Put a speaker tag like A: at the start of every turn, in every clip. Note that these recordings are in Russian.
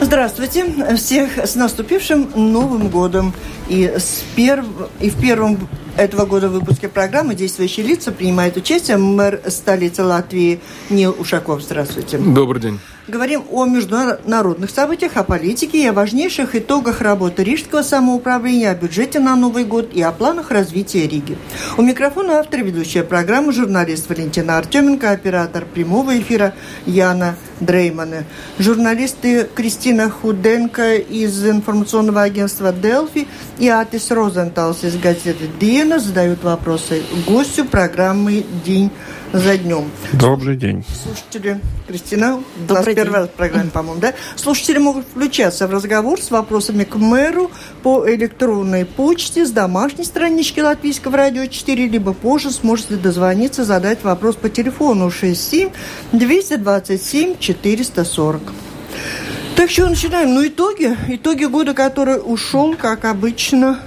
A: Здравствуйте. Всех с наступившим Новым годом. И, с перв... и в первом этого года в выпуске программы «Действующие лица» принимает участие мэр столицы Латвии Нил Ушаков. Здравствуйте.
B: Добрый день.
A: Говорим о международных событиях, о политике и о важнейших итогах работы Рижского самоуправления, о бюджете на Новый год и о планах развития Риги. У микрофона автор ведущая программы, журналист Валентина Артеменко, оператор прямого эфира Яна Дреймана. Журналисты Кристина Худенко из информационного агентства «Делфи» и Атис Розенталс из газеты «Диена» задают вопросы гостю программы «День за днем.
B: Добрый день.
A: Слушатели, Кристина, Добрый день. первая программа, по-моему, да? Слушатели могут включаться в разговор с вопросами к мэру по электронной почте с домашней странички Латвийского радио 4, либо позже сможете дозвониться, задать вопрос по телефону 67 227 440. Так что начинаем. Ну, итоги. Итоги года, который ушел, как обычно,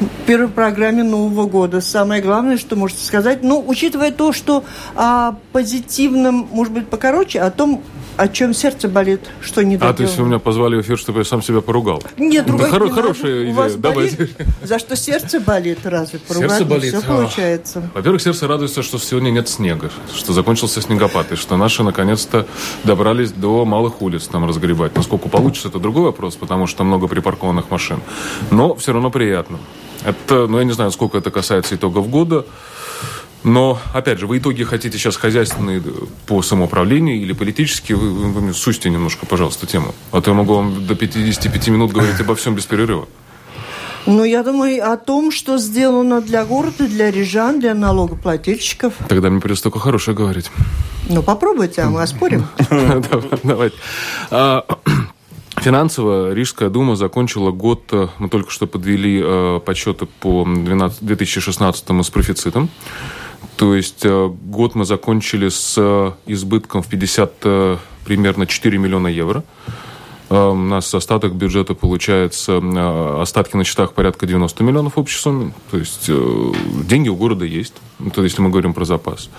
A: в первой программе Нового года. Самое главное, что можете сказать, ну, учитывая то, что о позитивном, может быть, покороче, о том, о чем сердце болит, что не
B: А, то есть вы меня позвали в эфир, чтобы я сам себя поругал?
A: Нет, другая
B: да, хоро- Хорошая идея,
A: вас давайте. Болит, за что сердце болит, разве поругать сердце болит. все получается?
B: Во-первых, сердце радуется, что сегодня нет снега, что закончился снегопад, и что наши наконец-то добрались до малых улиц там разгребать. Насколько получится, это другой вопрос, потому что много припаркованных машин. Но все равно приятно. Это, ну, я не знаю, сколько это касается итогов года. Но, опять же, вы итоги хотите сейчас хозяйственные по самоуправлению или политические? Вы, вы, вы сусьте немножко, пожалуйста, тему. А то я могу вам до 55 минут говорить обо всем без перерыва.
A: Ну, я думаю о том, что сделано для города, для рижан, для налогоплательщиков.
B: Тогда мне придется только хорошее говорить.
A: Ну, попробуйте, а мы оспорим.
B: Давайте. А, Финансово Рижская дума закончила год, э, мы только что подвели э, подсчеты по 12, 2016 с профицитом. То есть э, год мы закончили с избытком в 50 примерно 4 миллиона евро. У нас остаток бюджета получается, остатки на счетах порядка 90 миллионов общей сумме. То есть деньги у города есть, это если мы говорим про запас.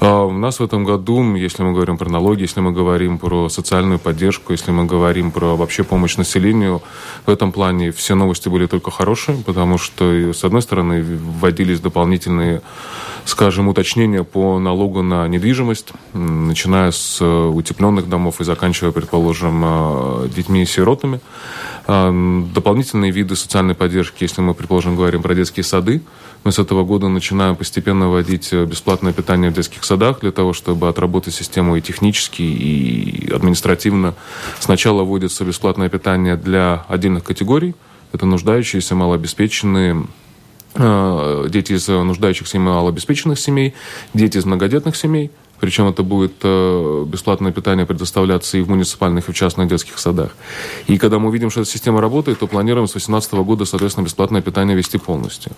B: У нас в этом году, если мы говорим про налоги, если мы говорим про социальную поддержку, если мы говорим про вообще помощь населению, в этом плане все новости были только хорошие, потому что, с одной стороны, вводились дополнительные, скажем, уточнения по налогу на недвижимость, начиная с утепленных домов и заканчивая, предположим, детьми и сиротами. Дополнительные виды социальной поддержки, если мы, предположим, говорим про детские сады, мы с этого года начинаем постепенно вводить э, бесплатное питание в детских садах для того, чтобы отработать систему и технически, и административно. Сначала вводится бесплатное питание для отдельных категорий. Это нуждающиеся, малообеспеченные, э, дети из нуждающихся и малообеспеченных семей, дети из многодетных семей – причем это будет э, бесплатное питание предоставляться и в муниципальных, и в частных детских садах. И когда мы увидим, что эта система работает, то планируем с 2018 года, соответственно, бесплатное питание вести полностью.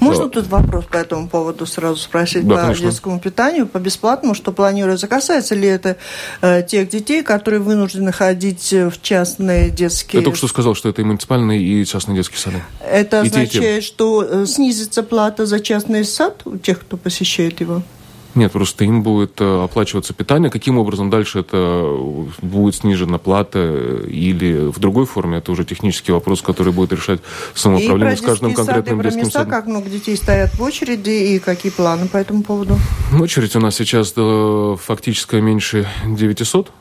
A: Можно тут вопрос по этому поводу сразу спросить да, по конечно. детскому питанию, по бесплатному, что планируется? Касается ли это э, тех детей, которые вынуждены ходить в частные детские...
B: Я только что сказал, что это и муниципальные, и частные детские сады.
A: Это и означает, те, что э, снизится плата за частный сад у тех, кто посещает его?
B: Нет, просто им будет э, оплачиваться питание. Каким образом дальше это будет снижена плата или в другой форме, это уже технический вопрос, который будет решать самоуправление с каждым конкретным
A: сады, детским садом. Как много детей стоят в очереди и какие планы по этому поводу?
B: Очередь у нас сейчас э, фактически меньше 900.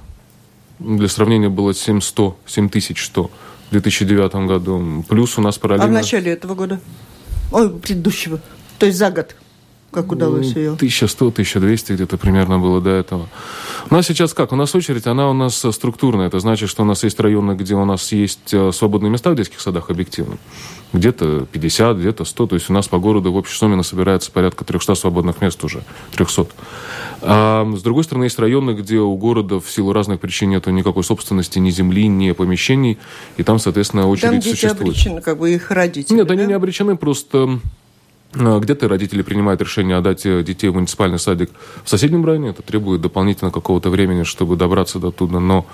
B: Для сравнения было 7100, 7100 в 2009 году. Плюс у нас параллельно...
A: А в начале этого года? Ой, предыдущего. То есть за год как удалось ее?
B: 1100, 1200 где-то примерно было до этого. У нас сейчас как? У нас очередь, она у нас структурная. Это значит, что у нас есть районы, где у нас есть э, свободные места в детских садах объективно. Где-то 50, где-то 100. То есть у нас по городу в общей сумме собирается порядка 300 свободных мест уже. 300. А с другой стороны, есть районы, где у города в силу разных причин нет никакой собственности, ни земли, ни помещений. И там, соответственно, очередь там дети существует.
A: обречены, как бы их родители,
B: Нет,
A: да?
B: они не обречены, просто где-то родители принимают решение отдать э, детей в муниципальный садик в соседнем районе. Это требует дополнительно какого-то времени, чтобы добраться до туда. Но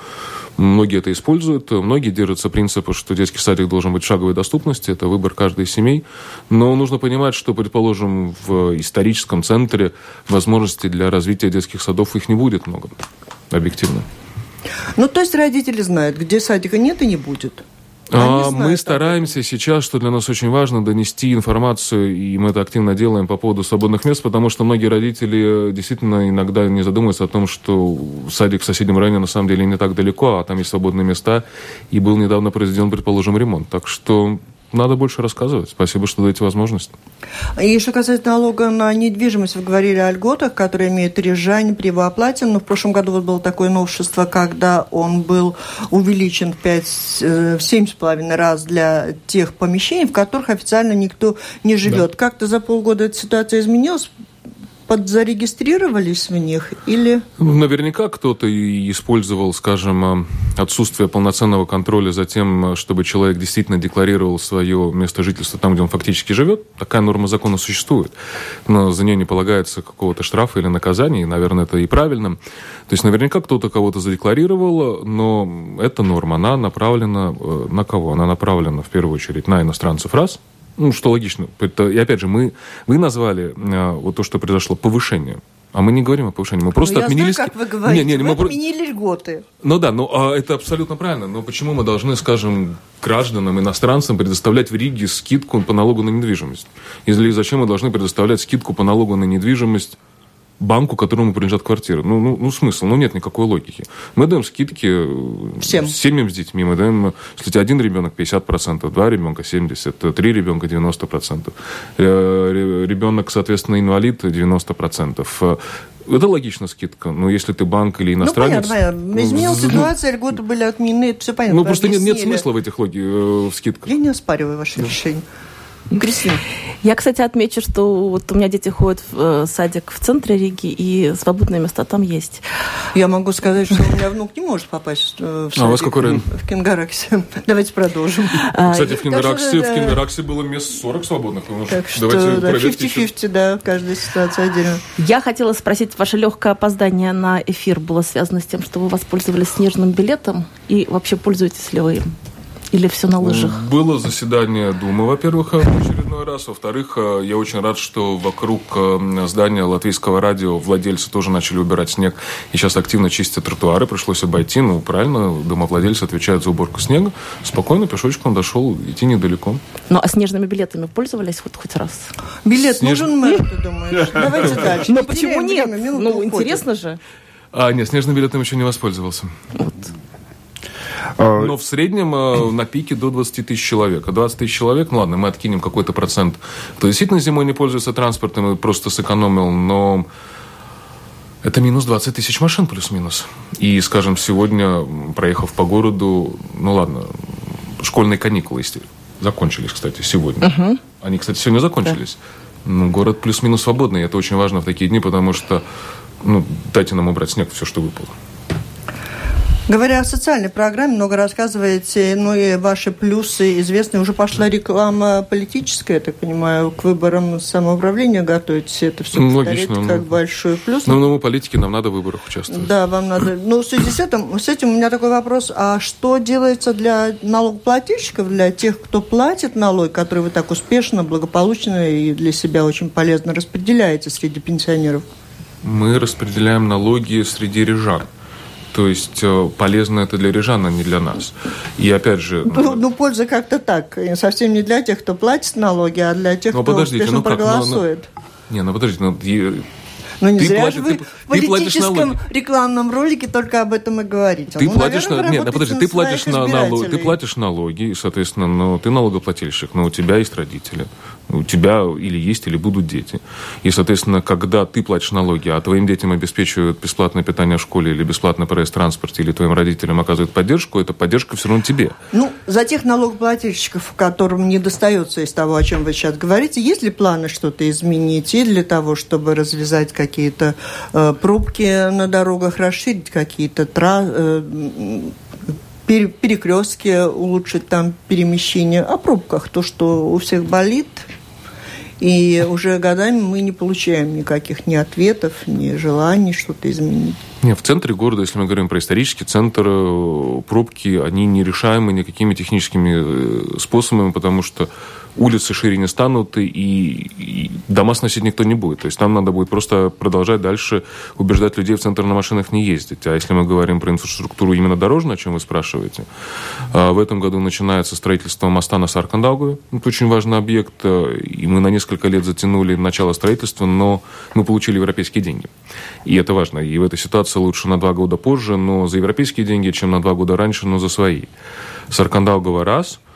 B: многие это используют. Многие держатся принципа, что детский садик должен быть шаговой доступности. Это выбор каждой семей. Но нужно понимать, что, предположим, в историческом центре возможностей для развития детских садов их не будет много. Объективно.
A: Ну, то есть родители знают, где садика нет и не будет.
B: А, мы стараемся сейчас, что для нас очень важно, донести информацию, и мы это активно делаем по поводу свободных мест, потому что многие родители действительно иногда не задумываются о том, что садик в соседнем районе на самом деле не так далеко, а там есть свободные места, и был недавно произведен, предположим, ремонт. Так что надо больше рассказывать. Спасибо, что даете возможность.
A: И что касается налога на недвижимость, вы говорили о льготах, которые имеют рижане при его оплате. Но в прошлом году вот было такое новшество, когда он был увеличен в, 5, э, в 7,5 раз для тех помещений, в которых официально никто не живет. Да. Как-то за полгода эта ситуация изменилась? Подзарегистрировались в них или...
B: Ну, наверняка кто-то использовал, скажем, э, отсутствие полноценного контроля за тем, чтобы человек действительно декларировал свое место жительства там, где он фактически живет. Такая норма закона существует. Но за нее не полагается какого-то штрафа или наказания, и, наверное, это и правильно. То есть наверняка кто-то кого-то задекларировал, но эта норма, она направлена э, на кого? Она направлена в первую очередь на иностранцев раз – ну, что логично. И опять же, мы, вы назвали а, вот то, что произошло, повышение. А мы не говорим о повышении, мы просто
A: ну,
B: отменили...
A: Знаю, как вы говорите, не, не, мы отменили льготы.
B: Ну да, ну а это абсолютно правильно. Но почему мы должны, скажем, гражданам, иностранцам предоставлять в Риге скидку по налогу на недвижимость? Или зачем мы должны предоставлять скидку по налогу на недвижимость банку, которому принадлежат квартиры. Ну, ну, ну, смысл, ну, нет никакой логики. Мы даем скидки э, Всем. семьям с детьми. Мы даем, если тебя один ребенок 50%, два ребенка 70%, три ребенка 90%, э, ребенок, соответственно, инвалид 90%. Э, это логично скидка. Но если ты банк или иностранец...
A: Ну, понятно, понятно. Изменилась ну, ситуация, льготы были отменены, это все понятно.
B: Ну, просто нет, нет смысла в этих логи, в скидках.
A: Я не оспариваю ваше решение. Кристина.
C: Я, кстати, отмечу, что вот у меня дети ходят в э, садик в центре Риги, и свободные места там есть.
A: Я могу сказать, что у меня внук не может попасть в садик. А
B: у вас какой район?
A: В Кингараксе. Давайте продолжим.
B: А, кстати, в Кенгарагсе, в Кенгарагсе было мест 40 свободных.
A: Так что, да, 50-50, да, каждая ситуация отдельно.
C: Я хотела спросить, ваше легкое опоздание на эфир было связано с тем, что вы воспользовались снежным билетом, и вообще пользуетесь ли вы им? Или все на лыжах?
B: Было заседание Думы, во-первых, в очередной раз. Во-вторых, э, я очень рад, что вокруг э, здания латвийского радио владельцы тоже начали убирать снег. И сейчас активно чистят тротуары. Пришлось обойти. Ну, правильно, домовладельцы отвечают за уборку снега. Спокойно, пешочком дошел, идти недалеко.
C: Ну, а снежными билетами пользовались хоть, хоть раз?
A: Билет Снеж... нужен мэр, ты думаешь? Давайте дальше.
C: Но почему нет? Ну, интересно же.
B: А, нет, снежным билетом еще не воспользовался. Вот. А, Но в среднем э, на пике до 20 тысяч человек. А 20 тысяч человек, ну ладно, мы откинем какой-то процент, кто действительно зимой не пользуется транспортом и просто сэкономил, но это минус 20 тысяч машин плюс-минус. И, скажем, сегодня, проехав по городу, ну ладно, школьные каникулы закончились, кстати, сегодня. Угу. Они, кстати, сегодня закончились. Да. Ну, город плюс-минус свободный. Это очень важно в такие дни, потому что, ну, дайте нам убрать снег, все, что выпало.
A: Говоря о социальной программе, много рассказываете, ну и ваши плюсы известны. Уже пошла реклама политическая, я так понимаю, к выборам самоуправления готовитесь. Это все ну, логично, как ну, большой плюс.
B: Ну, ну, мы политики, нам надо в выборах участвовать.
A: Да, вам надо. Ну, в связи с этим, с этим у меня такой вопрос. А что делается для налогоплательщиков, для тех, кто платит налог, который вы так успешно, благополучно и для себя очень полезно распределяете среди пенсионеров?
B: Мы распределяем налоги среди рижан. То есть э, полезно это для рижан, а не для нас. И опять же...
A: Ну, ну польза как-то так. Совсем не для тех, кто платит налоги, а для тех, но кто успешно ну как, проголосует.
B: Ну, ну, не, ну подождите, ну,
A: ну, не ты зря платишь, же вы ты, в политическом рекламном ролике только об этом и говорите.
B: Ты ну, платишь наверное, на... Нет, ну, подожди, ты платишь, на, налог, ты платишь налоги, соответственно, ну, ты налогоплательщик, но у тебя есть родители у тебя или есть, или будут дети. И, соответственно, когда ты платишь налоги, а твоим детям обеспечивают бесплатное питание в школе или бесплатный проезд в транспорте, или твоим родителям оказывают поддержку, эта поддержка все равно тебе.
A: Ну, за тех налогоплательщиков, которым не достается из того, о чем вы сейчас говорите, есть ли планы что-то изменить и для того, чтобы развязать какие-то э, пробки на дорогах, расширить какие-то тра э, перекрестки, улучшить там перемещение, о пробках, то, что у всех болит, и уже годами мы не получаем никаких ни ответов, ни желаний что-то изменить.
B: Нет, в центре города, если мы говорим про исторический центр, э, пробки, они нерешаемы никакими техническими э, способами, потому что улицы шире не станут, и, и дома сносить никто не будет. То есть нам надо будет просто продолжать дальше убеждать людей в центр на машинах не ездить. А если мы говорим про инфраструктуру именно дорожную, о чем вы спрашиваете, а, в этом году начинается строительство моста на Саркандаугу. Это очень важный объект, э, и мы на несколько лет затянули начало строительства, но мы получили европейские деньги. И это важно. И в этой ситуации лучше на два года позже, но за европейские деньги, чем на два года раньше, но за свои. Саркандаугова раз –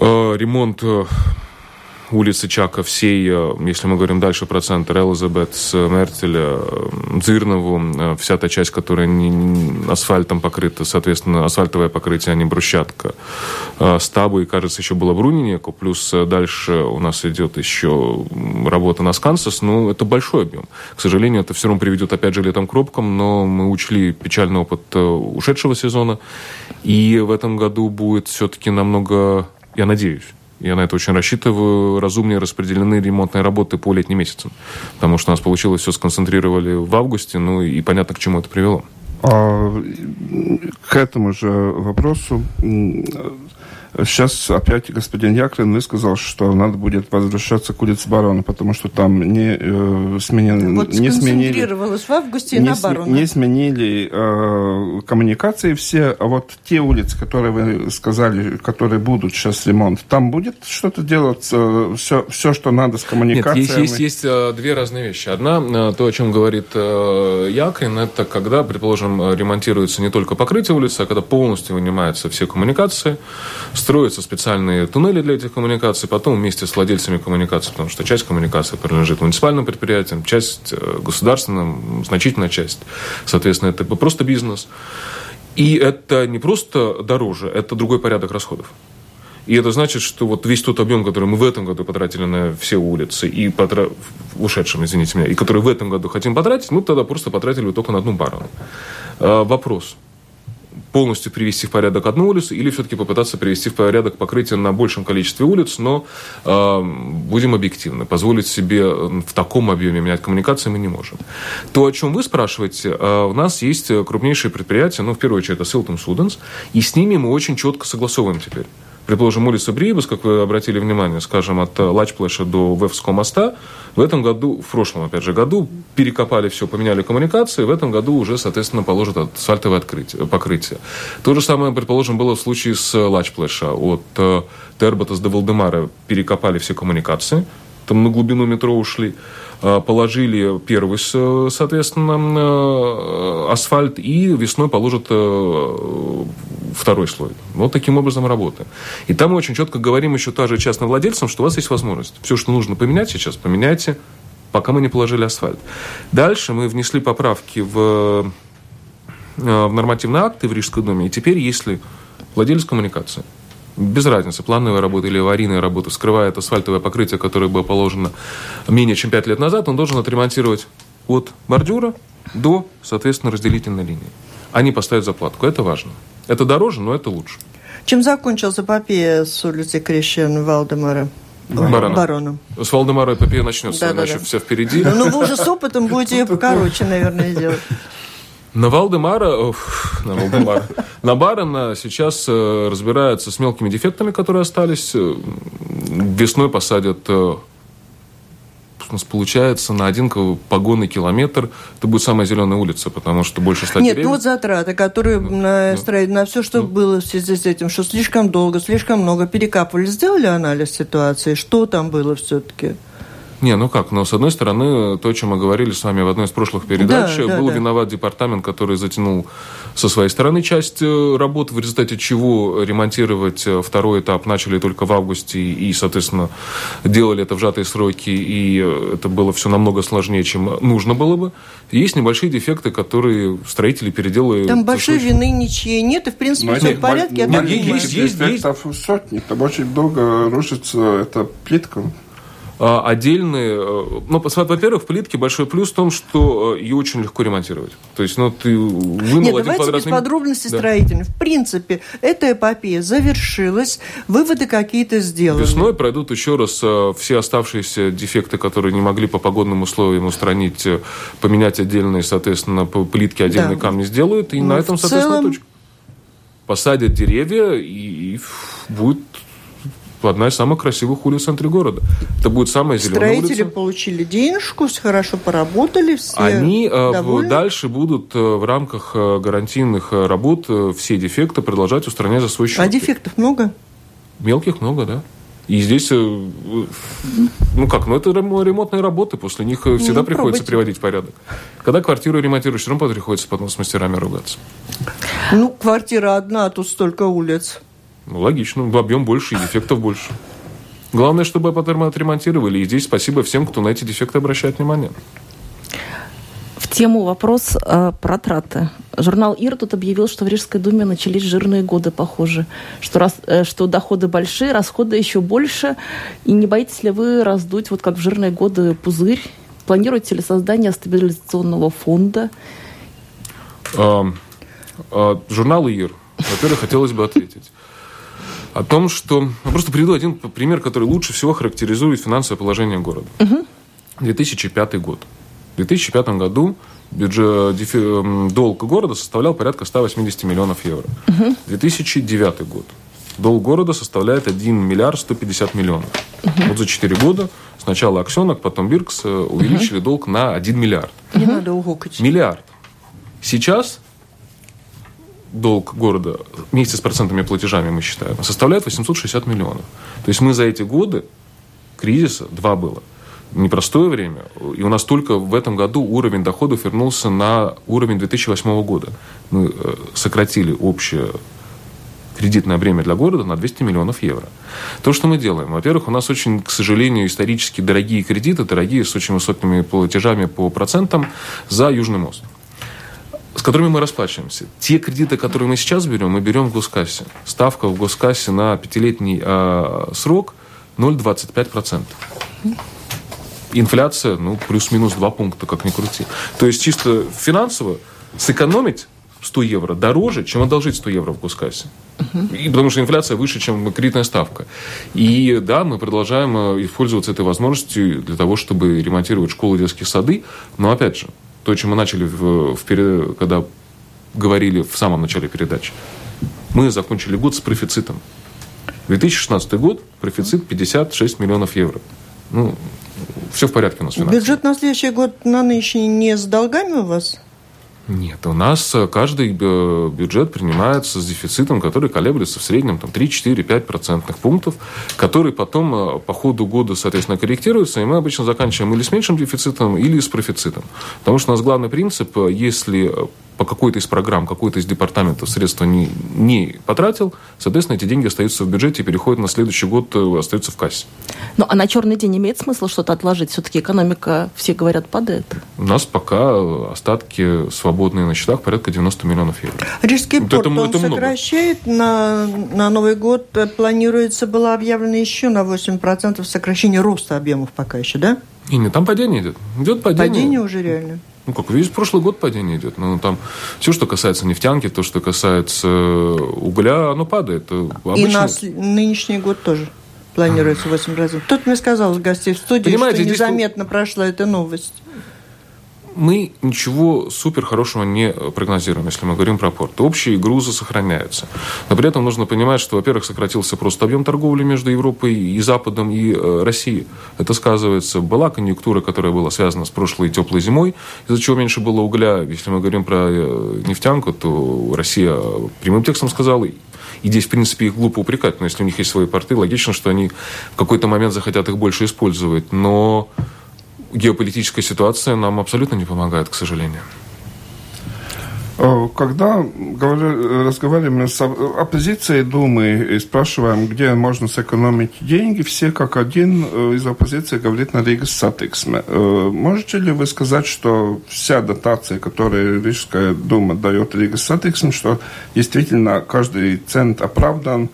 B: Э, ремонт э, улицы Чака всей, э, если мы говорим дальше про центр, Элизабет, Мертеля, Дзырнову, вся та часть, которая не асфальтом покрыта, соответственно, асфальтовое покрытие, а не брусчатка. Стабу и, кажется, еще было Брунинеку, плюс дальше у нас идет еще работа на Скансас, ну, это большой объем. К сожалению, это все равно приведет, опять же, летом к пробкам, но мы учли печальный опыт ушедшего сезона, и в этом году будет все-таки намного я надеюсь, я на это очень рассчитываю, разумнее распределены ремонтные работы по летним месяцам. Потому что у нас получилось все сконцентрировали в августе, ну и понятно, к чему это привело.
D: А, к этому же вопросу Сейчас опять господин Яклин высказал, что надо будет возвращаться к улице Барона, потому что там не, э, сменен,
A: вот
D: не
A: сменили... в августе
D: не,
A: на Барона.
D: Не сменили э, коммуникации все, а вот те улицы, которые вы сказали, которые будут сейчас ремонт, там будет что-то делаться, все, все, что надо с коммуникациями?
B: Нет, есть, есть, есть э, две разные вещи. Одна, э, то, о чем говорит э, Яклин, это когда, предположим, ремонтируется не только покрытие улицы, а когда полностью вынимаются все коммуникации, строятся специальные туннели для этих коммуникаций, потом вместе с владельцами коммуникаций, потому что часть коммуникаций принадлежит муниципальным предприятиям, часть э, государственным, значительная часть, соответственно, это просто бизнес. И это не просто дороже, это другой порядок расходов. И это значит, что вот весь тот объем, который мы в этом году потратили на все улицы, и потра... в ушедшем, извините меня, и который в этом году хотим потратить, мы тогда просто потратили только на одну бару. А, вопрос – полностью привести в порядок одну улицу или все-таки попытаться привести в порядок покрытие на большем количестве улиц, но э, будем объективны, позволить себе в таком объеме менять коммуникации мы не можем. То, о чем вы спрашиваете, э, у нас есть крупнейшие предприятия, ну, в первую очередь, это Силтон Суденс, и с ними мы очень четко согласовываем теперь. Предположим, улица Брибус, как вы обратили внимание, скажем, от Лачплэша до Вевского моста, в этом году, в прошлом, опять же, году перекопали все, поменяли коммуникации, в этом году уже, соответственно, положат асфальтовое открытие, покрытие. То же самое, предположим, было в случае с Лачплэша. От э, Терботас до Валдемара перекопали все коммуникации, там на глубину метро ушли. Э, положили первый, соответственно, э, асфальт и весной положат э, второй слой. Вот таким образом работаем. И там мы очень четко говорим еще тоже частным владельцам, что у вас есть возможность. Все, что нужно поменять сейчас, поменяйте, пока мы не положили асфальт. Дальше мы внесли поправки в, в нормативные акты в Рижской доме. И теперь, если владелец коммуникации – без разницы, плановая работа или аварийная работа, скрывает асфальтовое покрытие, которое было положено менее чем 5 лет назад, он должен отремонтировать от бордюра до, соответственно, разделительной линии. Они поставят заплатку. Это важно. Это дороже, но это лучше.
A: Чем закончился эпопея с улицы Крещен Валдемара?
B: Барона. Барона. С Валдемара эпопея начнется, да, иначе да, да. все впереди.
A: Ну, вы уже с опытом будете покороче, наверное, делать.
B: На Валдемара, на Валдемара, на Барона сейчас э, разбираются с мелкими дефектами, которые остались. Э, весной посадят э, у нас получается на один погонный километр это будет самая зеленая улица, потому что больше ста
A: Нет, ну вот затраты, которые ну, на, ну, на все, что ну, было в связи с этим, что слишком долго, слишком много перекапывали. Сделали анализ ситуации? Что там было все-таки?
B: Не, ну как, но с одной стороны, то, о чем мы говорили с вами в одной из прошлых передач, да, да, был да. виноват департамент, который затянул со своей стороны часть э, работ, в результате чего ремонтировать э, второй этап начали только в августе и, соответственно, делали это в сжатые сроки, и э, это было все намного сложнее, чем нужно было бы. Есть небольшие дефекты, которые строители переделают.
A: Там большой вины ничьей нет, и, в принципе, все в порядке.
D: Нет, есть, есть, есть, есть. сотни, там очень долго рушится эта плитка.
B: А, отдельные... Э, ну, во-первых, в плитке большой плюс в том, что э, ее очень легко ремонтировать. То есть, ну, ты вынул
A: Нет,
B: один
A: давайте
B: квадратный...
A: без подробностей да. строительных. В принципе, эта эпопея завершилась, выводы какие-то сделаны.
B: Весной пройдут еще раз э, все оставшиеся дефекты, которые не могли по погодным условиям устранить, поменять отдельные, соответственно, по плитке отдельные да. камни сделают, и Но на этом, соответственно, целом... точка. Посадят деревья, и будет одна из самых красивых улиц в центре города. Это будет самая зеленая
A: Строители
B: улица.
A: получили денежку, хорошо поработали, все
B: Они
A: э, довольны?
B: дальше будут э, в рамках э, гарантийных работ все дефекты продолжать устранять за свой счет.
A: А дефектов много?
B: Мелких много, да. И здесь, ну как, ну это ремонтные работы, после них всегда ну, приходится приводить в порядок. Когда квартиру ремонтируешь, все равно приходится потом с мастерами ругаться.
A: Ну, квартира одна, а тут столько улиц.
B: Ну, логично. Объем больше и дефектов больше. Главное, чтобы потом отремонтировали. И здесь спасибо всем, кто на эти дефекты обращает внимание.
C: В тему вопрос э, про траты. Журнал ИР тут объявил, что в Рижской думе начались жирные годы, похоже. Что, раз, э, что доходы большие, расходы еще больше. И не боитесь ли вы раздуть, вот как в жирные годы, пузырь? Планируете ли создание стабилизационного фонда?
B: А, а, журнал ИР. Во-первых, хотелось бы ответить о том, что... Я просто приведу один пример, который лучше всего характеризует финансовое положение города. Угу. 2005 год. В 2005 году бюджет, дефи, долг города составлял порядка 180 миллионов евро. Угу. 2009 год. Долг города составляет 1 миллиард 150 миллионов. Угу. Вот за 4 года сначала Аксенок, потом Биркс э, увеличили угу. долг на 1 миллиард.
A: Не надо угукать.
B: Миллиард. Сейчас долг города вместе с процентными платежами мы считаем, составляет 860 миллионов. То есть мы за эти годы кризиса, два было, непростое время, и у нас только в этом году уровень доходов вернулся на уровень 2008 года. Мы э, сократили общее кредитное бремя для города на 200 миллионов евро. То, что мы делаем, во-первых, у нас очень, к сожалению, исторически дорогие кредиты, дорогие с очень высокими платежами по процентам за Южный мост с которыми мы расплачиваемся. Те кредиты, которые мы сейчас берем, мы берем в госкассе. Ставка в госкассе на пятилетний э, срок 0,25%. Инфляция, ну, плюс-минус 2 пункта, как ни крути. То есть чисто финансово сэкономить 100 евро дороже, чем одолжить 100 евро в госкассе. И потому что инфляция выше, чем кредитная ставка. И да, мы продолжаем использоваться этой возможностью для того, чтобы ремонтировать школы, детские сады. Но опять же, то, чем мы начали, в, в, когда говорили в самом начале передачи. Мы закончили год с профицитом. 2016 год, профицит 56 миллионов евро. Ну, все в порядке у нас финансово.
A: Бюджет на следующий год на нынешний не с долгами у вас?
B: Нет, у нас э, каждый э, бюджет принимается с дефицитом, который колеблется в среднем там, 3, 4, 5 процентных пунктов, который потом э, по ходу года, соответственно, корректируется, и мы обычно заканчиваем или с меньшим дефицитом, или с профицитом. Потому что у нас главный принцип, если по какой-то из программ, какой-то из департаментов средства не, не потратил, соответственно, эти деньги остаются в бюджете и переходят на следующий год, остаются в кассе.
C: Ну, а на черный день имеет смысл что-то отложить? Все-таки экономика, все говорят, падает.
B: У нас пока остатки свободные на счетах порядка 90 миллионов евро.
A: Рижский вот порт, это, он это сокращает на, на Новый год, э, планируется, было объявлено еще на 8% сокращение роста объемов пока еще, да?
B: И не, там падение идет. Идет падение.
A: Падение уже реально.
B: Ну, как весь прошлый год падение идет. Ну, там все, что касается нефтянки, то, что касается угля, оно падает.
A: Обычно... И на нынешний год тоже планируется 8%. Тут мне сказал гостей в студии, Понимаете, что незаметно здесь... прошла эта новость
B: мы ничего супер хорошего не прогнозируем, если мы говорим про порт. Общие грузы сохраняются. Но при этом нужно понимать, что, во-первых, сократился просто объем торговли между Европой и Западом и э, Россией. Это сказывается. Была конъюнктура, которая была связана с прошлой теплой зимой, из-за чего меньше было угля. Если мы говорим про э, нефтянку, то Россия прямым текстом сказала, и здесь, в принципе, их глупо упрекать, но если у них есть свои порты, логично, что они в какой-то момент захотят их больше использовать. Но геополитическая ситуация нам абсолютно не помогает, к сожалению.
D: Э, когда разговариваем с оппозицией Думы и спрашиваем, где можно сэкономить деньги, все как один э, из оппозиции говорит на Rīgas Satiksme. Э, можете ли вы сказать, что вся дотация, которую Рижская Дума дает Rīgas Satiksme, что действительно каждый цент оправдан,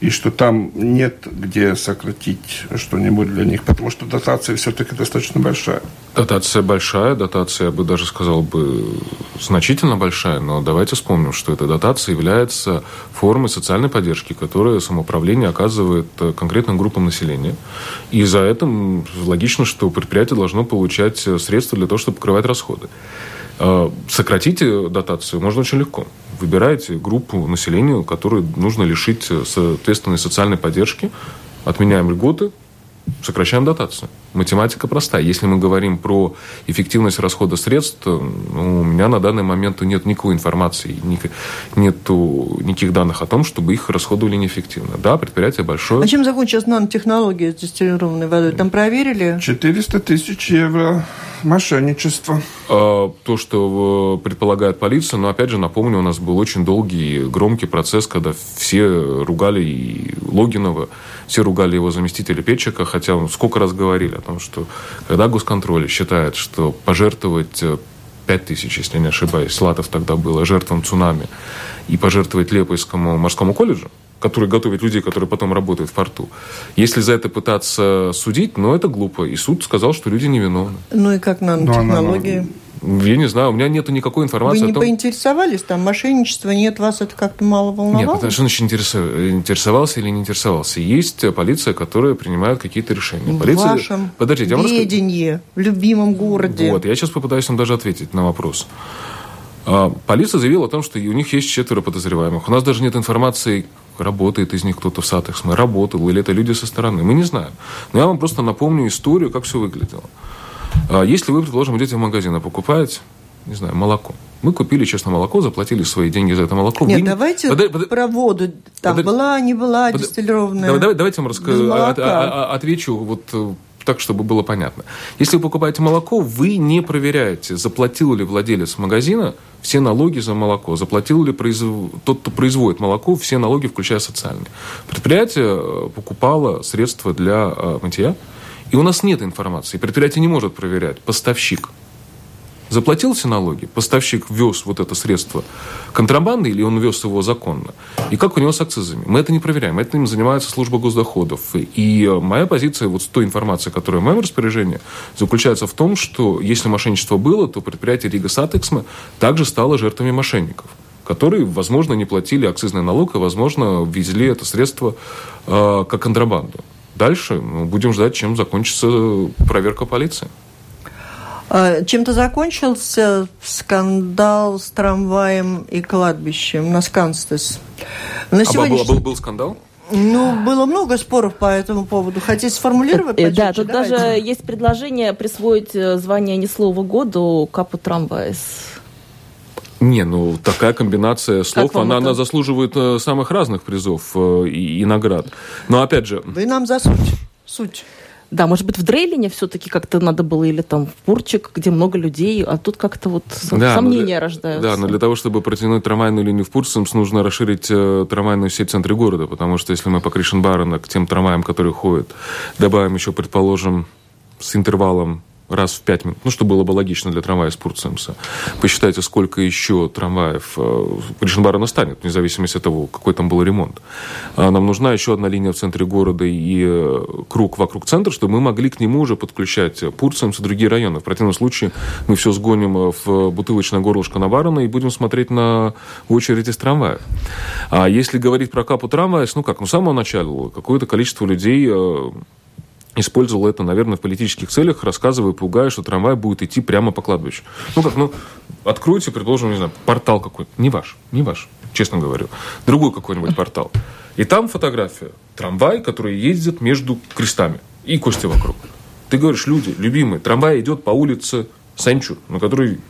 D: и что там нет где сократить что-нибудь для них, потому что дотация все-таки достаточно большая.
B: Дотация большая, дотация, я бы даже сказал бы, значительно большая, но давайте вспомним, что эта дотация является формой социальной поддержки, которую самоуправление оказывает э, конкретным группам населения. И за это логично, что предприятие должно получать э, средства для того, чтобы покрывать расходы. Э, сократите дотацию можно очень легко. Выбираете группу населения, которую нужно лишить соответственной социальной поддержки, отменяем льготы, сокращаем дотацию. Математика простая. Если мы говорим про эффективность расхода средств, ну, у меня на данный момент нет никакой информации, нет никаких данных о том, чтобы их расходовали неэффективно. Да, предприятие большое.
A: А чем закончилась нанотехнология с дистиллированной водой? Там проверили?
D: 400 тысяч евро мошенничество.
B: А, то, что предполагает полиция, но опять же напомню, у нас был очень долгий, громкий процесс, когда все ругали и Логинова, все ругали его заместителя Петчика, хотя он сколько раз говорили о том, что когда госконтроль считает, что пожертвовать 5 э, тысяч, если не ошибаюсь, Слатов тогда было жертвам цунами, и пожертвовать Лепойскому морскому колледжу, который готовит людей, которые потом работают в порту. Если за это пытаться судить, ну, это глупо. И суд сказал, что люди невиновны.
A: Ну и как нанотехнологии? Ну,
B: я не знаю, у меня нет никакой информации
A: Вы не
B: о том...
A: поинтересовались, там мошенничества нет, вас это как-то мало волновало?
B: Нет, потому что значит интересовался или не интересовался. Есть полиция, которая принимает какие-то решения. Полиция...
A: В вашем
B: Подождите,
A: я ведении, в любимом городе.
B: Вот, я сейчас попытаюсь вам даже ответить на вопрос. А, полиция заявила о том, что у них есть четверо подозреваемых. У нас даже нет информации, работает из них кто-то в Satiksme, работал, или это люди со стороны. Мы не знаем. Но я вам просто напомню историю, как все выглядело. А если вы, предположим, идете в магазин и покупаете, не знаю, молоко. Мы купили, честно, молоко, заплатили свои деньги за это молоко.
A: Нет, вы... давайте Подай, под... про воду. Там Подай... была, не была Подай... дистиллированная.
B: Давай, давай, давайте я вам расскажу, от, отвечу вот э, так, чтобы было понятно. Если вы покупаете молоко, вы не проверяете, заплатил ли владелец магазина все налоги за молоко, заплатил ли произв... тот, кто производит молоко, все налоги, включая социальные. Предприятие э, покупало средства для э, мытья, и у нас нет информации. Предприятие не может проверять. Поставщик заплатил все налоги, поставщик вез вот это средство контрабанды или он вез его законно, и как у него с акцизами. Мы это не проверяем, этим занимается служба госдоходов. И моя позиция вот с той информацией, которая в моем распоряжении, заключается в том, что если мошенничество было, то предприятие Rīgas Satiksme также стало жертвами мошенников которые, возможно, не платили акцизный налог и, возможно, ввезли это средство э, как контрабанду. Дальше ну, будем ждать, чем закончится проверка полиции.
A: А, чем-то закончился скандал с трамваем и кладбищем на Сканстес.
B: На сегодняшний... а был, был, был скандал?
A: Ну, было много споров по этому поводу. Хотите сформулировать?
C: Э, да, тут Давайте. даже есть предложение присвоить э, звание «Не слово году» Капу Трамвайс.
B: Не, ну такая комбинация слов, она, она заслуживает э, самых разных призов э, и, и наград. Но опять же...
A: Вы нам за суть. Суть.
C: Да, может быть, в Дрейлине все-таки как-то надо было, или там в Пурчик, где много людей, а тут как-то вот да, сомнения для, рождаются.
B: Да, но для того, чтобы протянуть трамвайную линию в Пурцемс, нужно расширить э, трамвайную сеть в центре города, потому что если мы по Кришенбарена к тем трамваям, которые ходят, добавим еще, предположим, с интервалом раз в пять минут, ну, что было бы логично для трамвая Спортсемса. Посчитайте, сколько еще трамваев э, Гришенбара настанет, вне зависимости от того, какой там был ремонт. А нам нужна еще одна линия в центре города и э, круг вокруг центра, чтобы мы могли к нему уже подключать Пурцемс и другие районы. В противном случае мы все сгоним э, в бутылочное горлышко Наварона и будем смотреть на очередь из трамвая. А если говорить про капу трамвая, ну как, ну с самого начала какое-то количество людей использовал это, наверное, в политических целях, рассказывая, пугая, что трамвай будет идти прямо по кладбищу. Ну как, ну, откройте, предположим, не знаю, портал какой-то. Не ваш, не ваш, честно говорю. Другой какой-нибудь портал. И там фотография. Трамвай, который ездит между крестами. И кости вокруг. Ты говоришь, люди, любимые, трамвай идет по улице Сенчур, на которой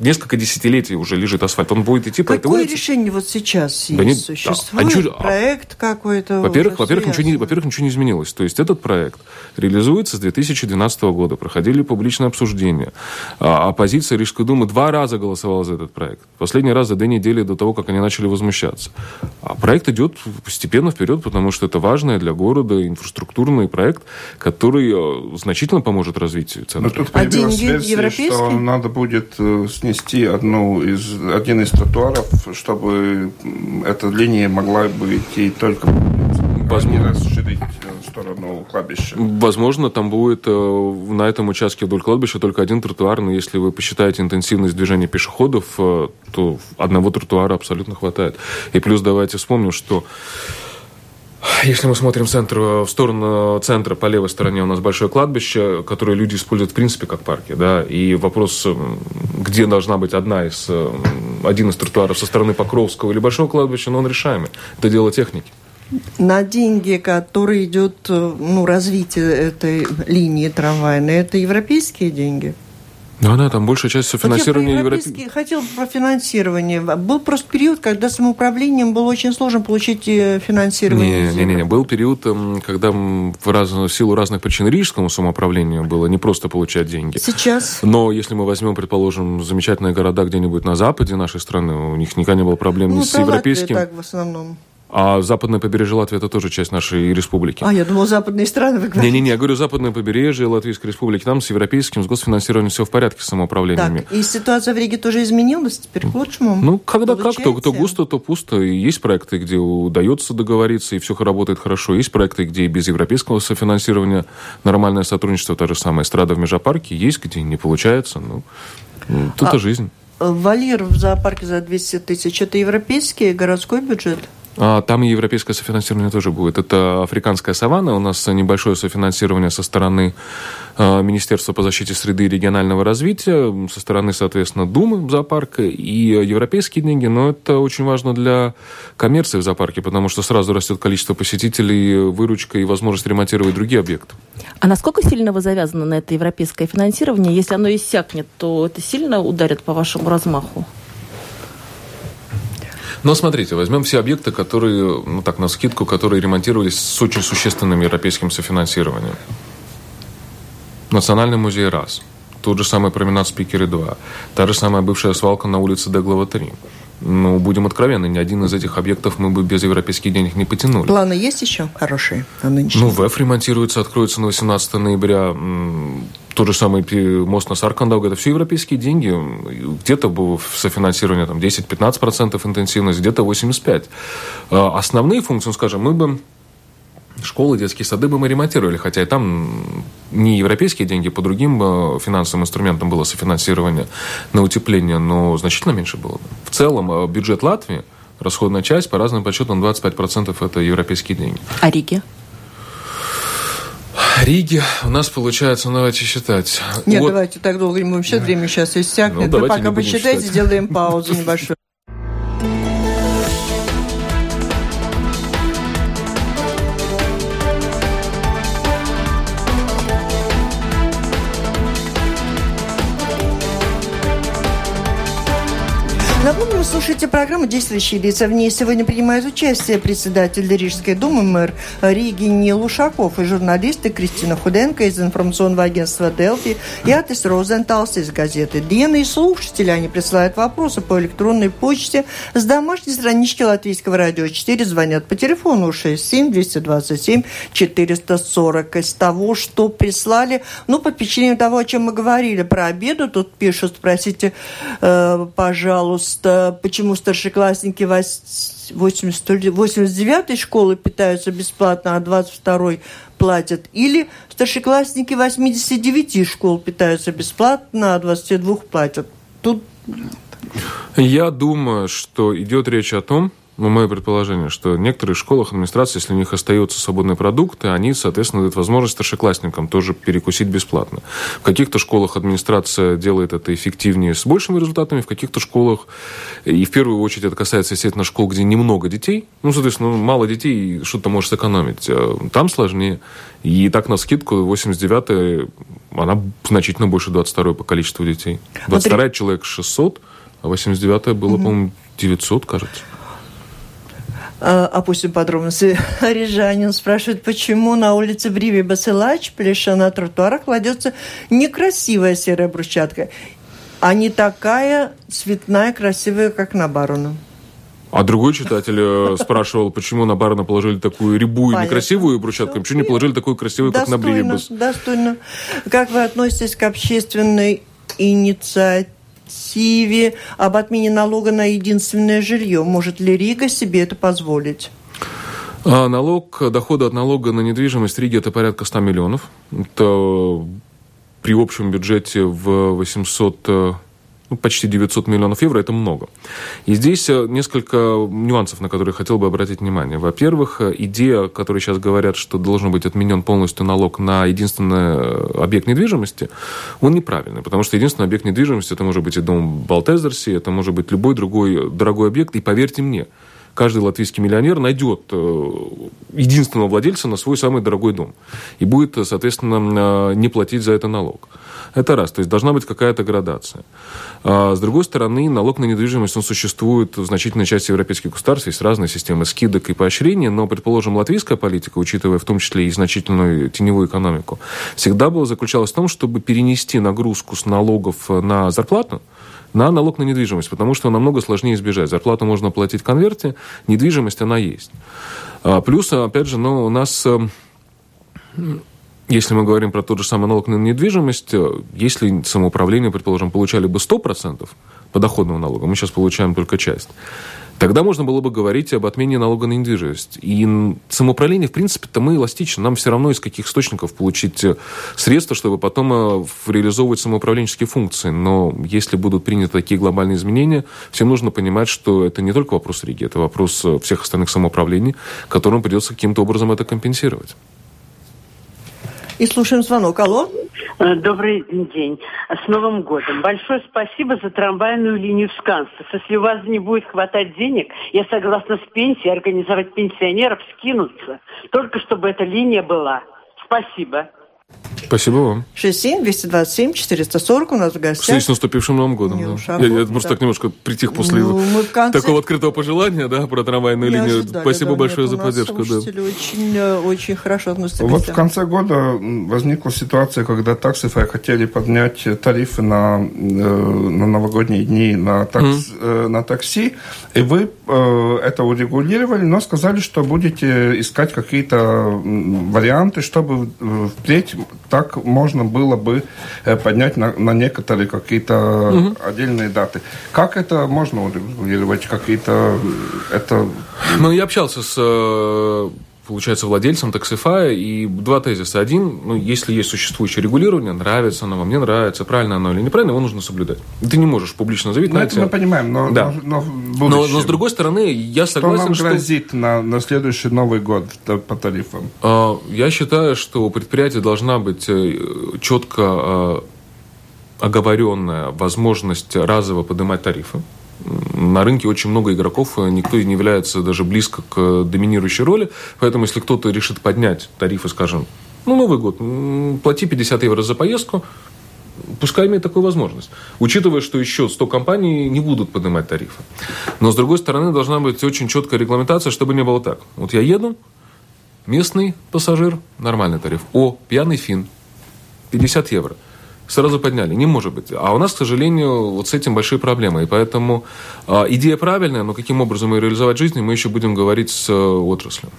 B: несколько десятилетий уже лежит асфальт. Он будет идти
A: по этой улице. Какое решение вот сейчас да есть? Не, Существует да. ничего, проект какой-то?
B: Во-первых, во-первых, ничего, не, во-первых, ничего не изменилось. То есть этот проект реализуется с 2012 года. Проходили публичные обсуждения. А оппозиция Рижской думы два раза голосовала за этот проект. Последний раз за две недели до того, как они начали возмущаться. А проект идет постепенно вперед, потому что это важный для города инфраструктурный проект, который э, значительно поможет развитию центра.
D: Но тут а деньги европейские? что надо будет снять э, снести одну из, один из тротуаров, чтобы эта линия могла бы идти только по возможно, расширить э, сторону кладбища?
B: Возможно, там будет э, на этом участке вдоль кладбища только один тротуар, но если вы посчитаете интенсивность движения пешеходов, э, то одного тротуара абсолютно хватает. И плюс давайте вспомним, что если мы смотрим центр, в сторону центра, по левой стороне у нас большое кладбище, которое люди используют в принципе как парки. Да? И вопрос, где должна быть одна из, один из тротуаров со стороны Покровского или Большого кладбища, но он решаемый. Это дело техники.
A: На деньги, которые идет ну, развитие этой линии трамвайной, это европейские деньги?
B: Да, да, там большая часть софинансирования
A: вот европейский. Хотел про финансирование. Был просто период, когда самоуправлением было очень сложно получить э, финансирование.
B: Не, не, не, Был период, эм, когда в, раз, в силу разных причин рижскому самоуправлению было не просто получать деньги.
A: Сейчас.
B: Но если мы возьмем, предположим, замечательные города где-нибудь на западе нашей страны, у них никогда не было проблем ну, ни с европейским.
A: так в основном.
B: А западное побережье Латвии – это тоже часть нашей республики.
A: А, я думал, западные страны вы
B: говорите. Не-не-не, я говорю, западное побережье Латвийской республики. Там с европейским, с госфинансированием все в порядке с самоуправлениями.
A: Так, и ситуация в Риге тоже изменилась теперь к лучшему?
B: Ну, когда как, то, то густо, то пусто. И есть проекты, где удается договориться, и все работает хорошо. Есть проекты, где и без европейского софинансирования нормальное сотрудничество, та же самая эстрада в Межапарке. Есть, где не получается. Ну, тут а, жизнь.
A: Валир в зоопарке за 200 тысяч – это европейский городской бюджет?
B: А, там и европейское софинансирование тоже будет. Это африканская саванна. У нас небольшое софинансирование со стороны а, Министерства по защите среды и регионального развития, со стороны, соответственно, Думы зоопарка и европейские деньги. Но это очень важно для коммерции в зоопарке, потому что сразу растет количество посетителей, выручка и возможность ремонтировать другие объекты.
C: А насколько сильно вы завязаны на это европейское финансирование? Если оно иссякнет, то это сильно ударит по вашему размаху?
B: Но смотрите, возьмем все объекты, которые, ну так, на скидку, которые ремонтировались с очень существенным европейским софинансированием. Национальный музей – раз. Тот же самый променад Спикеры – два. Та же самая бывшая свалка на улице Деглова – три. Ну, будем откровенны, ни один из этих объектов мы бы без европейских денег не потянули.
A: Планы есть еще хорошие на
B: нынешний? Ну, ВЭФ ремонтируется, откроется на 18 ноября. Тот же самый мост на Саркандауг, это все европейские деньги. Где-то было софинансирование там, 10-15% интенсивность, где-то 85%. А основные функции, ну, скажем, мы бы школы, детские сады бы мы ремонтировали, хотя и там не европейские деньги, по другим э, финансовым инструментам было софинансирование на утепление, но значительно меньше было. В целом э, бюджет Латвии, расходная часть, по разным подсчетам, 25% это европейские деньги.
C: А Риги?
B: Риги у нас получается, ну, давайте считать.
A: Нет, вот. давайте так долго не будем считать, время сейчас иссякнет. Ну, Вы пока посчитайте, сделаем паузу небольшую. Напомню, слушайте программу «Действующие лица». В ней сегодня принимают участие председатель Рижской думы, мэр Риги Нил Ушаков и журналисты Кристина Худенко из информационного агентства «Делфи» и Атис Розенталс из газеты «Дена». И слушатели, они присылают вопросы по электронной почте с домашней странички Латвийского радио 4. Звонят по телефону 67 227 440. Из того, что прислали, ну, под впечатлением того, о чем мы говорили про обеду, тут пишут, спросите, э, пожалуйста, пожалуйста, почему старшеклассники 89-й школы питаются бесплатно, а 22-й платят? Или старшеклассники 89 школ питаются бесплатно, а 22 платят? Тут
B: я думаю, что идет речь о том, ну, мое предположение, что в некоторых школах администрации, если у них остаются свободные продукты, они, соответственно, дают возможность старшеклассникам тоже перекусить бесплатно. В каких-то школах администрация делает это эффективнее с большими результатами, в каких-то школах, и в первую очередь это касается, естественно, школ, где немного детей, ну, соответственно, мало детей, что то можешь сэкономить. А там сложнее. И так на скидку 89-я, она значительно больше 22-й по количеству детей. 22-я человек 600, а 89-я было, угу. по-моему, 900, кажется.
A: А, опустим подробности. Рижанин спрашивает, почему на улице Бриви Басилач, плеша на тротуарах, кладется некрасивая серая брусчатка, а не такая цветная, красивая, как на Барону.
B: А другой читатель э, спрашивал, почему на Барона положили такую рябую, Понятно. некрасивую брусчатку, почему не положили такую красивую, достойно, как на Бривибас?
A: Достойно. Как вы относитесь к общественной инициативе? Инициативе об отмене налога на единственное жилье. Может ли Рига себе это позволить?
B: А налог, доходы от налога на недвижимость Риги это порядка 100 миллионов. Это при общем бюджете в 800 ну, почти 900 миллионов евро – это много. И здесь э, несколько нюансов, на которые хотел бы обратить внимание. Во-первых, э, идея, которой сейчас говорят, что должен быть отменен полностью налог на единственный э, объект недвижимости, он неправильный, потому что единственный объект недвижимости – это может быть и дом Балтезерси, это может быть любой другой дорогой объект, и поверьте мне, каждый латвийский миллионер найдет единственного владельца на свой самый дорогой дом и будет, соответственно, не платить за это налог. Это раз. То есть должна быть какая-то градация. А, с другой стороны, налог на недвижимость, он существует в значительной части европейских государств. Есть разные системы скидок и поощрений, но, предположим, латвийская политика, учитывая в том числе и значительную теневую экономику, всегда была заключалась в том, чтобы перенести нагрузку с налогов на зарплату, на налог на недвижимость, потому что намного сложнее избежать. Зарплату можно платить в конверте, недвижимость она есть. А, плюс, опять же, ну, у нас эм, если мы говорим про тот же самый налог на недвижимость, э, если самоуправление, предположим, получали бы 100% подоходного налога, мы сейчас получаем только часть, тогда можно было бы говорить об отмене налога на недвижимость. И самоуправление, в принципе-то, мы эластичны. Нам все равно из каких источников получить э, средства, чтобы потом э, реализовывать самоуправленческие функции. Но если будут приняты такие глобальные изменения, всем нужно понимать, что это не только вопрос Риги, это вопрос всех остальных самоуправлений, которым придется каким-то образом это компенсировать.
A: И слушаем звонок. Алло.
E: Э, добрый день. С Новым годом. Большое спасибо за трамвайную линию в. Если у вас не будет хватать денег, я согласна с пенсией организовать пенсионеров, скинуться, только чтобы эта линия была. Спасибо.
B: Спасибо вам.
A: 67-227-440 у нас в гостях.
B: Кстати, с наступившим Новым годом. Да. Шагов, я, я да. просто так немножко притих после ну, конце... такого открытого пожелания да, про трамвайную линию. Ожидали, Спасибо да, большое
A: нет,
B: за поддержку.
A: Да. очень, э, очень хорошо относятся
D: Вот в конце года возникла ситуация, когда таксифы хотели поднять тарифы на, э, на новогодние дни на, такс, mm. на такси, и вы это урегулировали, но сказали, что будете искать какие-то варианты, чтобы впредь так можно было бы э, поднять на, на некоторые какие-то угу. отдельные даты. Как это можно урегулировать? Какие-то это...
B: Ну, я общался с э, получается, владельцем Taxify, и два тезиса. Один, ну, если есть существующее регулирование, нравится оно вам, не нравится, правильно оно или неправильно, его нужно соблюдать. Ты не можешь публично заявить,
D: ну, это мы понимаем, но,
B: да. но, но, но, но с другой стороны, я согласен,
D: что... Нам грозит что... на, на следующий Новый год по тарифам?
B: А, я считаю, что у предприятия должна быть э, четко а, оговоренная возможность разово поднимать тарифы на рынке очень много игроков, э, никто не является даже близко к доминирующей роли, поэтому если кто-то решит поднять тарифы, скажем, ну, Новый год, плати 50 евро за поездку, пускай имеет такую возможность. Учитывая, что еще 100 компаний не будут поднимать тарифы. Но, с другой стороны, должна быть очень четкая регламентация, чтобы не было так. Вот я еду, местный пассажир, нормальный тариф. О, пьяный фин, 50 евро – сразу подняли. Не может быть. А у нас, к сожалению, вот с этим большие проблемы. И поэтому э, идея правильная, но каким образом ее реализовать в жизни, мы еще будем говорить с э, отраслью.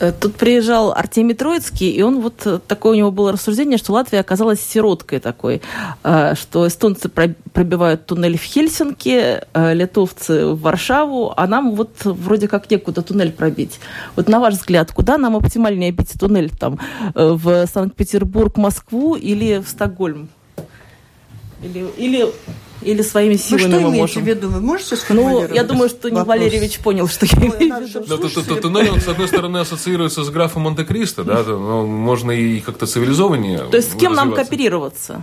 C: Э, тут приезжал Артемий Троицкий, и он вот э, такое у него было рассуждение, что Латвия оказалась сироткой такой, э, что эстонцы пробивают туннель в Хельсинки, литовцы в Варшаву, а нам вот вроде как некуда туннель пробить. Вот на ваш взгляд, куда нам оптимальнее бить туннель там в Санкт-Петербург, Москву или в Стокгольм? Или, или или своими силами
A: Вы что
C: мы
A: имеете
C: можем?
A: в виду? Вы можете сформулировать?
C: Ну, я думаю, что не Валерьевич понял, что я имею в виду.
B: Ну, туннель, он, с одной стороны, ассоциируется с графом Монте-Кристо, да, но можно и как-то цивилизованнее
C: То есть с кем нам кооперироваться?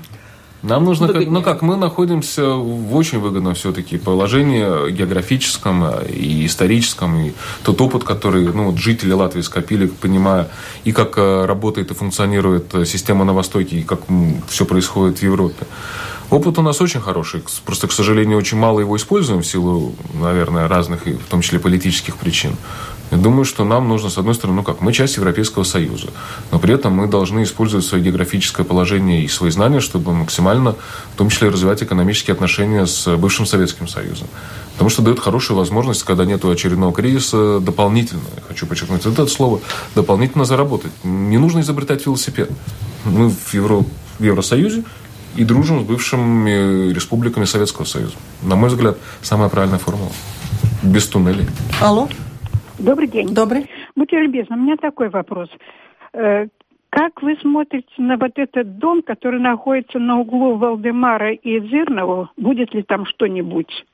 B: Нам нужно, выгоднее. ну как, мы находимся в очень выгодном все-таки положении географическом и историческом, и тот опыт, который ну, вот жители Латвии скопили, понимая и как э, работает и функционирует система на Востоке, и как все происходит в Европе. Опыт у нас очень хороший, просто, к сожалению, очень мало его используем в силу, наверное, разных, в том числе политических причин. Я думаю, что нам нужно, с одной стороны, ну как, мы часть Европейского Союза, но при этом мы должны использовать свое географическое положение и свои знания, чтобы максимально, в том числе, развивать экономические отношения с бывшим Советским Союзом. Потому что дает хорошую возможность, когда нет очередного кризиса, дополнительно, хочу подчеркнуть это слово, дополнительно заработать. Не нужно изобретать велосипед. Мы в, Евро, в Евросоюзе, и дружим с бывшими республиками Советского Союза. На мой взгляд, самая правильная формула. Без туннелей.
A: Алло.
F: Добрый день.
A: Добрый.
F: Будьте любезны, у меня такой вопрос. Э, как вы смотрите на вот этот дом, который находится на углу Валдемара и Зырного? Будет ли там что-нибудь?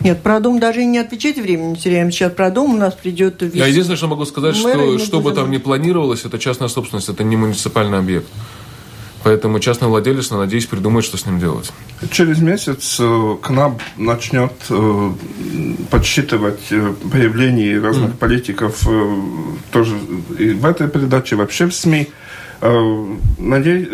A: Нет, про дом даже и не отвечать, времени не теряем. Сейчас про дом у нас придет...
B: Весь... Я единственное, что могу сказать, что что бы там ни планировалось, это частная собственность, это не муниципальный объект. Поэтому частный владелец, надеюсь, придумает, что с ним делать.
D: Через месяц э, к нам начнет э, подсчитывать э, появление разных mm. политиков тоже и в этой передаче, вообще в СМИ. Надеюсь,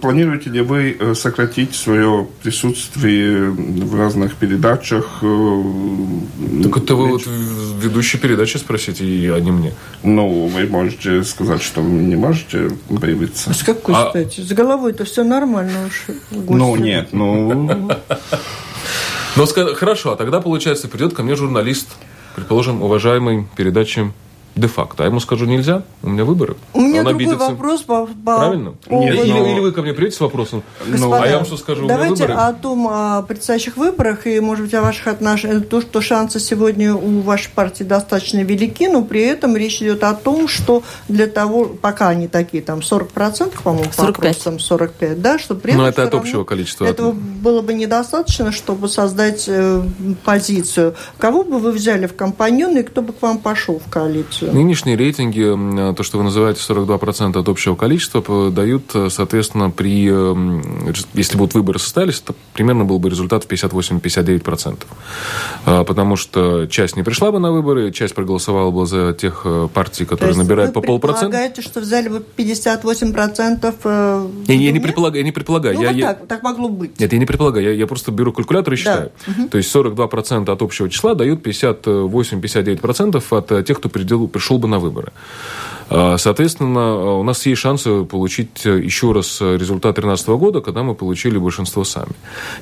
D: планируете ли вы сократить свое присутствие в разных передачах?
B: Так это вы вот ведущие передачи спросите, а не мне.
D: Ну, вы можете сказать, что вы не можете появиться.
A: С какой а... стати? С головой это все нормально уж.
D: Ну, нет, ну...
B: Ну, хорошо, а тогда, получается, придет ко мне журналист, предположим, уважаемый передачи де-факто. А ему скажу нельзя, у меня выборы.
A: У меня Он другой обидится. вопрос. По, по...
B: Правильно? Нет, или, но... или вы ко мне придете с вопросом, Господа, а я вам что скажу,
A: Давайте
B: у меня
A: выборы. о том, о предстоящих выборах и, может быть, о ваших отношениях. То, что шансы сегодня у вашей партии достаточно велики, но при этом речь идет о том, что для того, пока они такие, там, 40%, по-моему, 45. по 45, да, что при этом...
B: Но это от общего количества.
A: Этого было бы недостаточно, чтобы создать э, позицию. Кого бы вы взяли в компаньоны и кто бы к вам пошел в коалицию?
B: Нынешние рейтинги, то, что вы называете 42% от общего количества, дают, э, соответственно, при, э, если будут выборы состоялись, это примерно был бы результат в 58-59%. А, потому что часть не пришла бы на выборы, часть проголосовала бы за тех э, партий, которые набирают по полпроцента. Вы
A: предполагаете, что взяли бы 58%?
B: Я, я не предполагаю. Я не предполагаю.
A: Ну,
B: я,
A: вот
B: я...
A: так, так могло быть.
B: Нет, я не предполагаю. Я, я просто беру калькулятор и считаю. Да. То есть 42% от общего числа дают 58-59% от тех, кто предел, пришел бы на выборы. А, соответственно, у нас есть шансы получить еще раз результат 2013 года, когда мы получили большинство сами.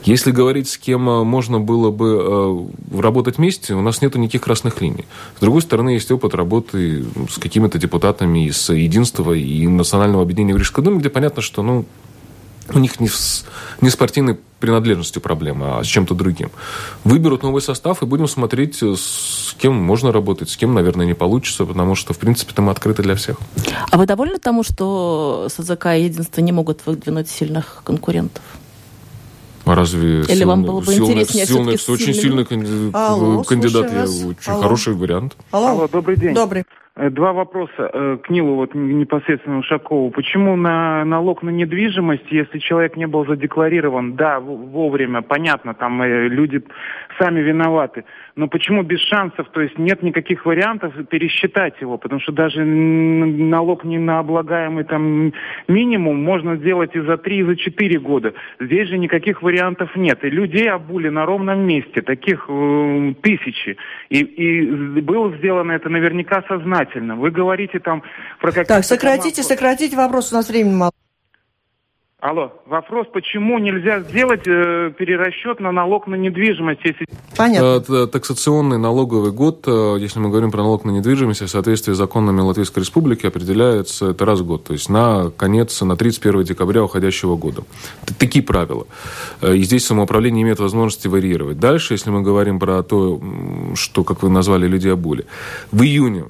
B: Если говорить, с кем можно было бы э, работать вместе, у нас нет никаких красных линий. С другой стороны, есть опыт работы с какими-то депутатами из Единства и Национального объединения в Рижской думе, где понятно, что ну, у них не, с, не спортивной принадлежностью проблема, а с чем-то другим. Выберут новый состав и будем смотреть, с кем можно работать, с кем, наверное, не получится, потому что, в принципе, там открыто для всех.
C: А вы довольны тому, что СЗК и Единство не могут выдвинуть сильных конкурентов?
B: А разве
C: Или сильный, вам было бы
B: сильный,
C: интереснее
B: сильный, очень сильный кандидат, Алло, кандидат я, очень Алло. хороший вариант.
G: Алло. Алло, добрый день.
A: Добрый.
G: Э, два вопроса э, к Нилу, вот непосредственно Ушакову. Почему на налог на недвижимость, если человек не был задекларирован, да, вовремя, понятно, там э, люди сами виноваты, но почему без шансов, то есть нет никаких вариантов пересчитать его, потому что даже налог не на облагаемый там минимум можно сделать и за три, и за четыре года. Здесь же никаких вариантов нет. И людей обули на ровном месте, таких э, тысячи. И, и было сделано это наверняка сознательно. Вы говорите там про какие-то...
A: Так, сократите, там... сократите вопрос, у нас времени мало.
G: Алло, вопрос, почему нельзя сделать э, перерасчет на налог на недвижимость, если...
B: Понятно. Э, таксационный налоговый год, э, если мы говорим про налог на недвижимость, в соответствии с законами Латвийской Республики определяется это раз в год, то есть на конец, на 31 декабря уходящего года. Такие правила. Э, и здесь самоуправление имеет возможности варьировать. Дальше, если мы говорим про то, что, как вы назвали, люди обули. В июне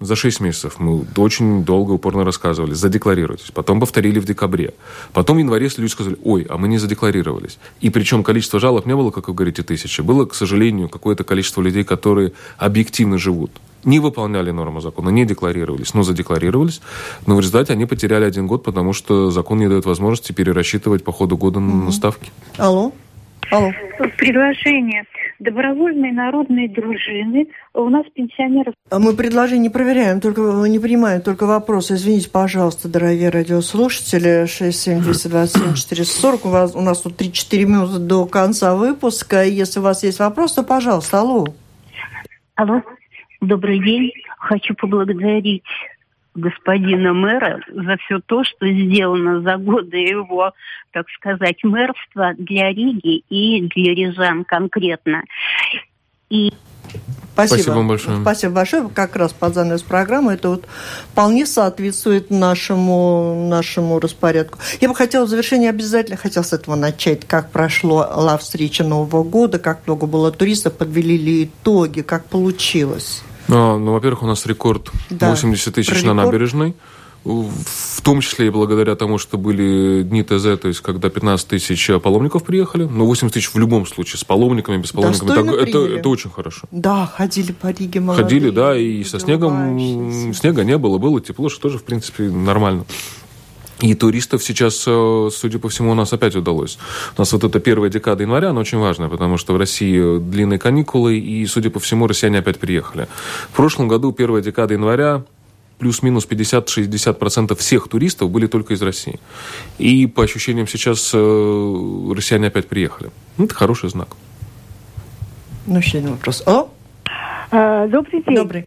B: за 6 месяцев мы очень долго, упорно рассказывали, задекларируйтесь. Потом повторили в декабре. Потом в январе люди сказали, ой, а мы не задекларировались. И причем количество жалоб не было, как вы говорите, тысячи. Было, к сожалению, какое-то количество людей, которые объективно живут. Не выполняли нормы закона, не декларировались, но задекларировались. Но в результате они потеряли один год, потому что закон не дает возможности перерасчитывать по ходу года угу. на ставки.
A: Алло. Алло.
F: Предложение добровольные народные дружины. У нас пенсионеров...
A: А мы предложение не проверяем, только не принимаем, только вопросы. Извините, пожалуйста, дорогие радиослушатели, 67227-440. У, вас, у нас тут 3-4 минуты до конца выпуска. Если у вас есть вопрос, то, пожалуйста, алло.
H: Алло, добрый день. Хочу поблагодарить господина мэра за все то, что сделано за годы его, так сказать, мэрства для Риги и для Рязан конкретно.
A: И Спасибо. Спасибо вам большое. Спасибо большое. Как раз под занавес программы это вот вполне соответствует нашему, нашему распорядку. Я бы хотела в завершение обязательно хотела с этого начать. Как прошло ла встреча Нового года, как много было туристов, подвели ли итоги, как получилось.
B: А, ну, во-первых, у нас рекорд да, 80 тысяч на набережной. В том числе и благодаря тому, что были дни ТЗ, то есть когда 15 тысяч паломников приехали, но 80 тысяч в любом случае, с паломниками, без паломников, это, это, это очень хорошо.
A: Да, ходили по Риге молодые.
B: Ходили, да, и со снегом, снега не было, было тепло, что тоже, в принципе, нормально. И туристов сейчас, э, судя по всему, у нас опять удалось. У нас вот эта первая декада января, она очень важная, потому что в России длинные каникулы, и, судя по всему, россияне опять приехали. В прошлом году первая декада января плюс-минус 50-60% всех туристов были только из России. И по ощущениям сейчас э, россияне опять приехали. Это хороший знак.
A: Ну, еще один вопрос. О?
I: А, добрый день.
A: Добрый.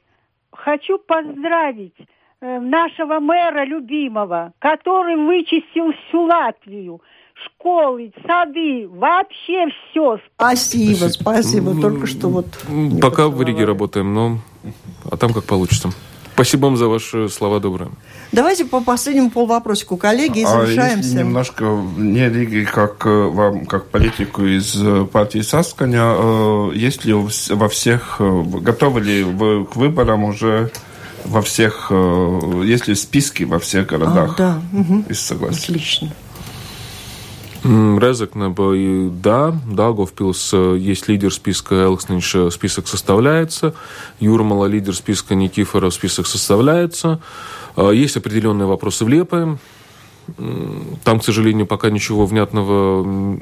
I: Хочу поздравить э, нашего мэра любимого, который вычистил всю Латвию школы, сады, вообще все.
A: Спасибо, спасибо. Только что вот...
B: Пока в Риге работаем, но... А там как получится. Спасибо вам за ваши слова добрые.
A: Давайте по последнему полвопросику, коллеги, и завершаемся.
D: А если немножко не Риги, как э, вам, как политику из э, партии Сасканя, э, есть ли во всех, готовы ли вы к выборам уже во всех, есть ли списки во всех городах?
A: А, да. Угу.
D: Из согласия.
A: Отлично.
B: Резекне, да, Даугавпилс есть лидер списка, Элкснич список составляется, Юрмала лидер списка, Никифоров список составляется. Есть определенные вопросы в Лепе. Там, к сожалению, пока ничего внятного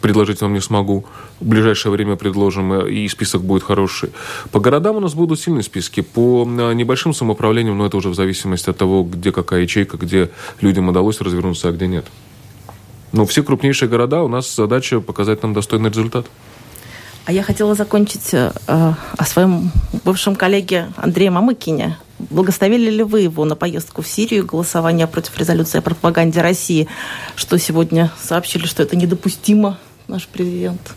B: предложить вам не смогу. В ближайшее время предложим, и список будет хороший. По городам у нас будут сильные списки. По небольшим самоуправлениям, но это уже в зависимости от того, где какая ячейка, где людям удалось развернуться, а где нет. Но все крупнейшие города, у нас задача показать нам достойный результат.
C: А я хотела закончить э, о своем бывшем коллеге Андрея Мамыкине. Благословили ли вы его на поездку в Сирию, голосование против резолюции о пропаганде России, что сегодня сообщили, что это недопустимо, наш президент?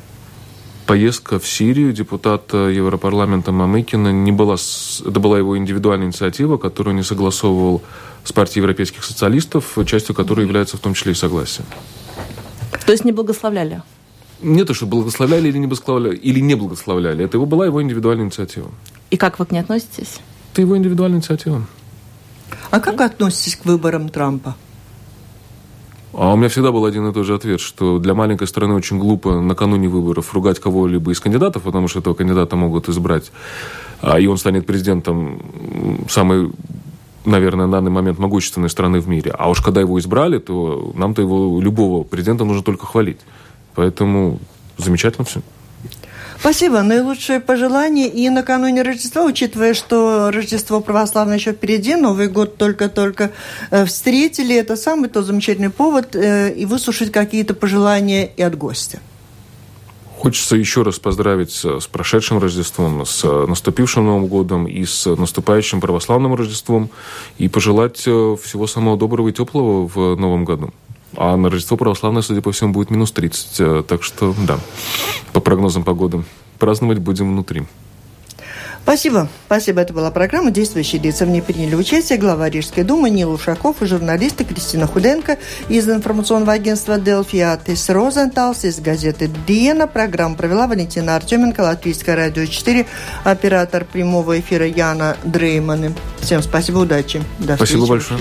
B: Поездка в Сирию депутата Европарламента Мамыкина не была... Это была его индивидуальная инициатива, которую не согласовывал с партией европейских социалистов, частью которой является в том числе и согласие.
C: То есть не благословляли?
B: Не то, что благословляли или не благословляли, или не благословляли. Это его была его индивидуальная инициатива.
C: И как вы к ней относитесь?
B: Это его индивидуальная инициатива.
A: А как вы относитесь к выборам Трампа?
B: А у меня всегда был один и тот же ответ, что для маленькой страны очень глупо накануне выборов ругать кого-либо из кандидатов, потому что этого кандидата могут избрать, а, и он станет президентом самой наверное, на данный момент могущественной страны в мире. А уж когда его избрали, то нам-то его, любого президента, нужно только хвалить. Поэтому замечательно все.
A: Спасибо. Наилучшие пожелания. И накануне Рождества, учитывая, что Рождество православное еще впереди, Новый год только-только э, встретили, это самый тот замечательный повод э, и выслушать какие-то пожелания и от гостя.
B: Хочется еще раз поздравить с прошедшим Рождеством, с наступившим Новым годом и с наступающим православным Рождеством и пожелать э, всего самого доброго и теплого в Новом году. А на Рождество православное, судя по всему, будет минус 30. Э, так что, да, по прогнозам погоды, праздновать будем внутри.
A: Спасибо. Спасибо. Это была программа «Действующие лица». В ней приняли участие глава Рижской думы Нил Ушаков и журналисты Кристина Худенко из информационного агентства «Делфи» Атис Розенталс из газеты «Диена». Программу провела Валентина Артеменко, Латвийское радио 4, оператор прямого эфира Яна Дрейманы. Всем спасибо, удачи.
B: До спасибо большое.